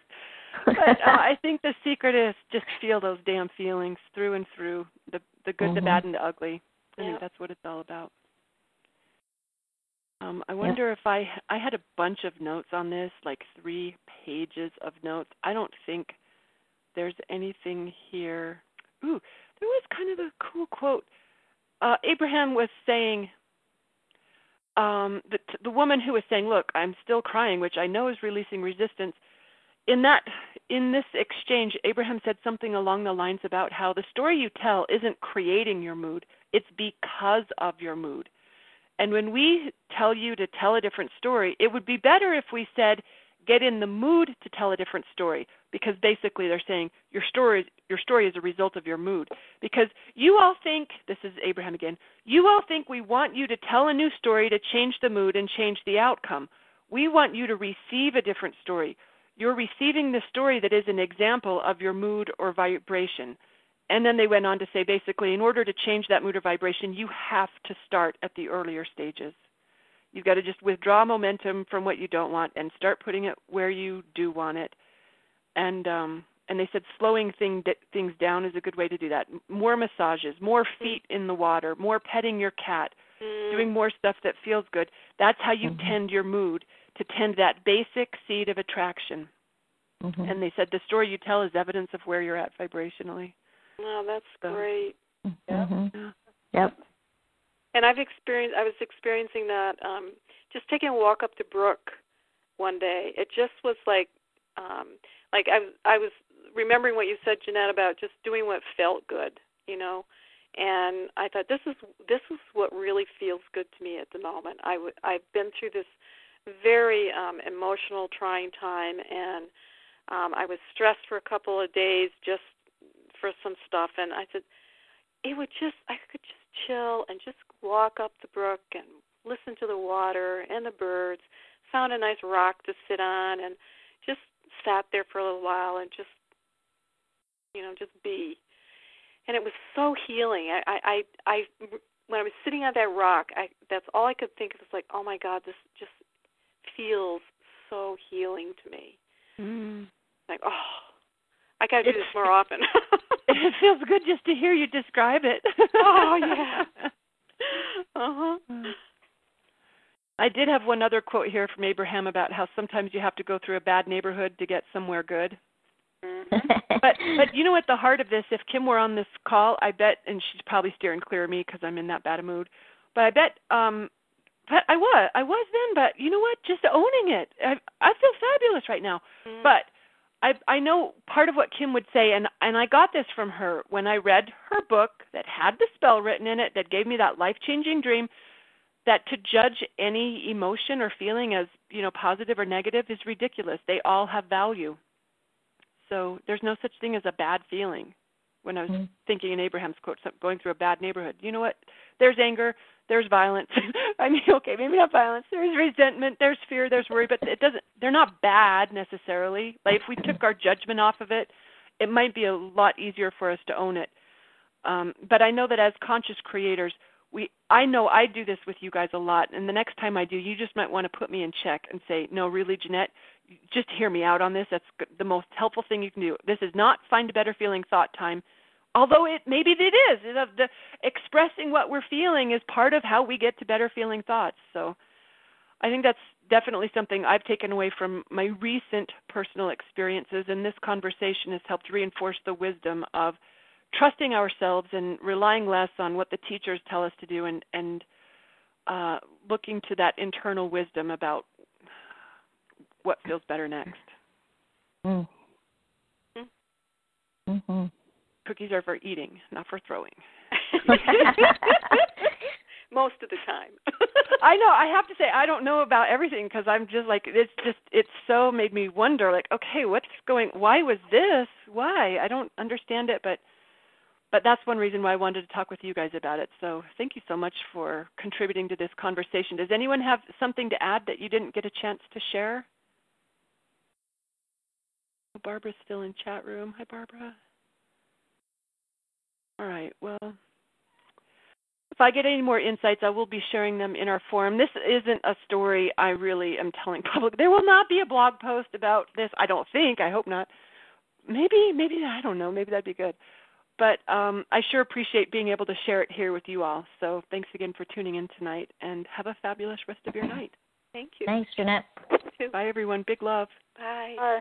But uh, I think the secret is just feel those damn feelings through and through the the good, the Mhm. bad, and the ugly. I think that's what it's all about. Um, I wonder if I I had a bunch of notes on this, like three pages of notes. I don't think there's anything here. Ooh, there was kind of a cool quote. Uh, Abraham was saying, um, the the woman who was saying, "Look, I'm still crying," which I know is releasing resistance. In that, in this exchange, Abraham said something along the lines about how the story you tell isn't creating your mood; it's because of your mood. And when we tell you to tell a different story, it would be better if we said, get in the mood to tell a different story because basically they're saying your story your story is a result of your mood. Because you all think this is Abraham again you all think we want you to tell a new story to change the mood and change the outcome. We want you to receive a different story. You're receiving the story that is an example of your mood or vibration and then they went on to say basically in order to change that mood or vibration you have to start at the earlier stages You've got to just withdraw momentum from what you don't want and start putting it where you do want it. And um and they said slowing thing, things down is a good way to do that. More massages, more feet in the water, more petting your cat, Mm. doing more stuff that feels good. That's how you Mhm. tend your mood to tend that basic seed of attraction. Mhm. And they said the story you tell is evidence of where you're at vibrationally. Wow, that's So- great. Mhm. Yep. And I've experienced I was experiencing that um just taking a walk up to Brook one day. It just was like um like I was I was remembering what you said Jeanette about just doing what felt good, you know. And I thought this is this is what really feels good to me at the moment. I w- I've been through this very um emotional trying time and um I was stressed for a couple of days just for some stuff and I said it would just I could just chill and just walk up the brook and listen to the water and the birds. Found a nice rock to sit on and just sat there for a little while and just you know just be. And it was so healing. I I I, I when I was sitting on that rock, I that's all I could think of was like, oh my God, this just feels so healing to me. Mm. Like oh, I got to do It's- this more often. It feels good just to hear you describe it. Oh, yeah. uh huh. I did have one other quote here from Abraham about how sometimes you have to go through a bad neighborhood to get somewhere good. But but you know at the heart of this, if Kim were on this call, I bet, and she's probably steering clear of me because I'm in that bad a mood. But I bet, um, but I was I was then. But you know what? Just owning it. I I feel fabulous right now. Mm-hmm. But I I know part of what Kim would say, and and I got this from her when I read her book that had the spell written in it that gave me that life changing dream. That to judge any emotion or feeling as you know positive or negative is ridiculous. They all have value. So there's no such thing as a bad feeling. when I was Mm. thinking in Abraham's quote, going through a bad neighborhood. You know what? There's anger, there's violence. I mean, okay, maybe not violence. There's resentment, there's fear, there's worry, but it doesn't. They're not bad necessarily. Like if we took our judgment off of it, it might be a lot easier for us to own it. Um, but I know that as conscious creators, we I know I do this with you guys a lot, and the next time I do, you just might want to put me in check and say, "No, really, Jeanette, just hear me out on this. That's the most helpful thing you can do. This is not find a better feeling thought time." Although it maybe it is. It, uh, the expressing what we're feeling is part of how we get to better feeling thoughts. So I think that's definitely something I've taken away from my recent personal experiences, and this conversation has helped reinforce the wisdom of trusting ourselves and relying less on what the teachers tell us to do, and and uh, looking to that internal wisdom about what feels better next. Mm. Mm-hmm. Cookies are for eating, not for throwing. Most of the time. I know. I have to say I don't know about everything because I'm just like it's just it's so made me wonder like okay what's going why was this why I don't understand it but but that's one reason why I wanted to talk with you guys about it. So thank you so much for contributing to this conversation. Does anyone have something to add that you didn't get a chance to share? Barbara's still in chat room. Hi Barbara. All right. Well, if I get any more insights, I will be sharing them in our forum. This isn't a story I really am telling public. There will not be a blog post about this. I don't think. I hope not. Maybe, maybe I don't know. Maybe that'd be good. But um, I sure appreciate being able to share it here with you all. So thanks again for tuning in tonight, and have a fabulous rest of your night. Thank you. Thanks, Jeanette. Bye, everyone. Big love. Bye. Bye.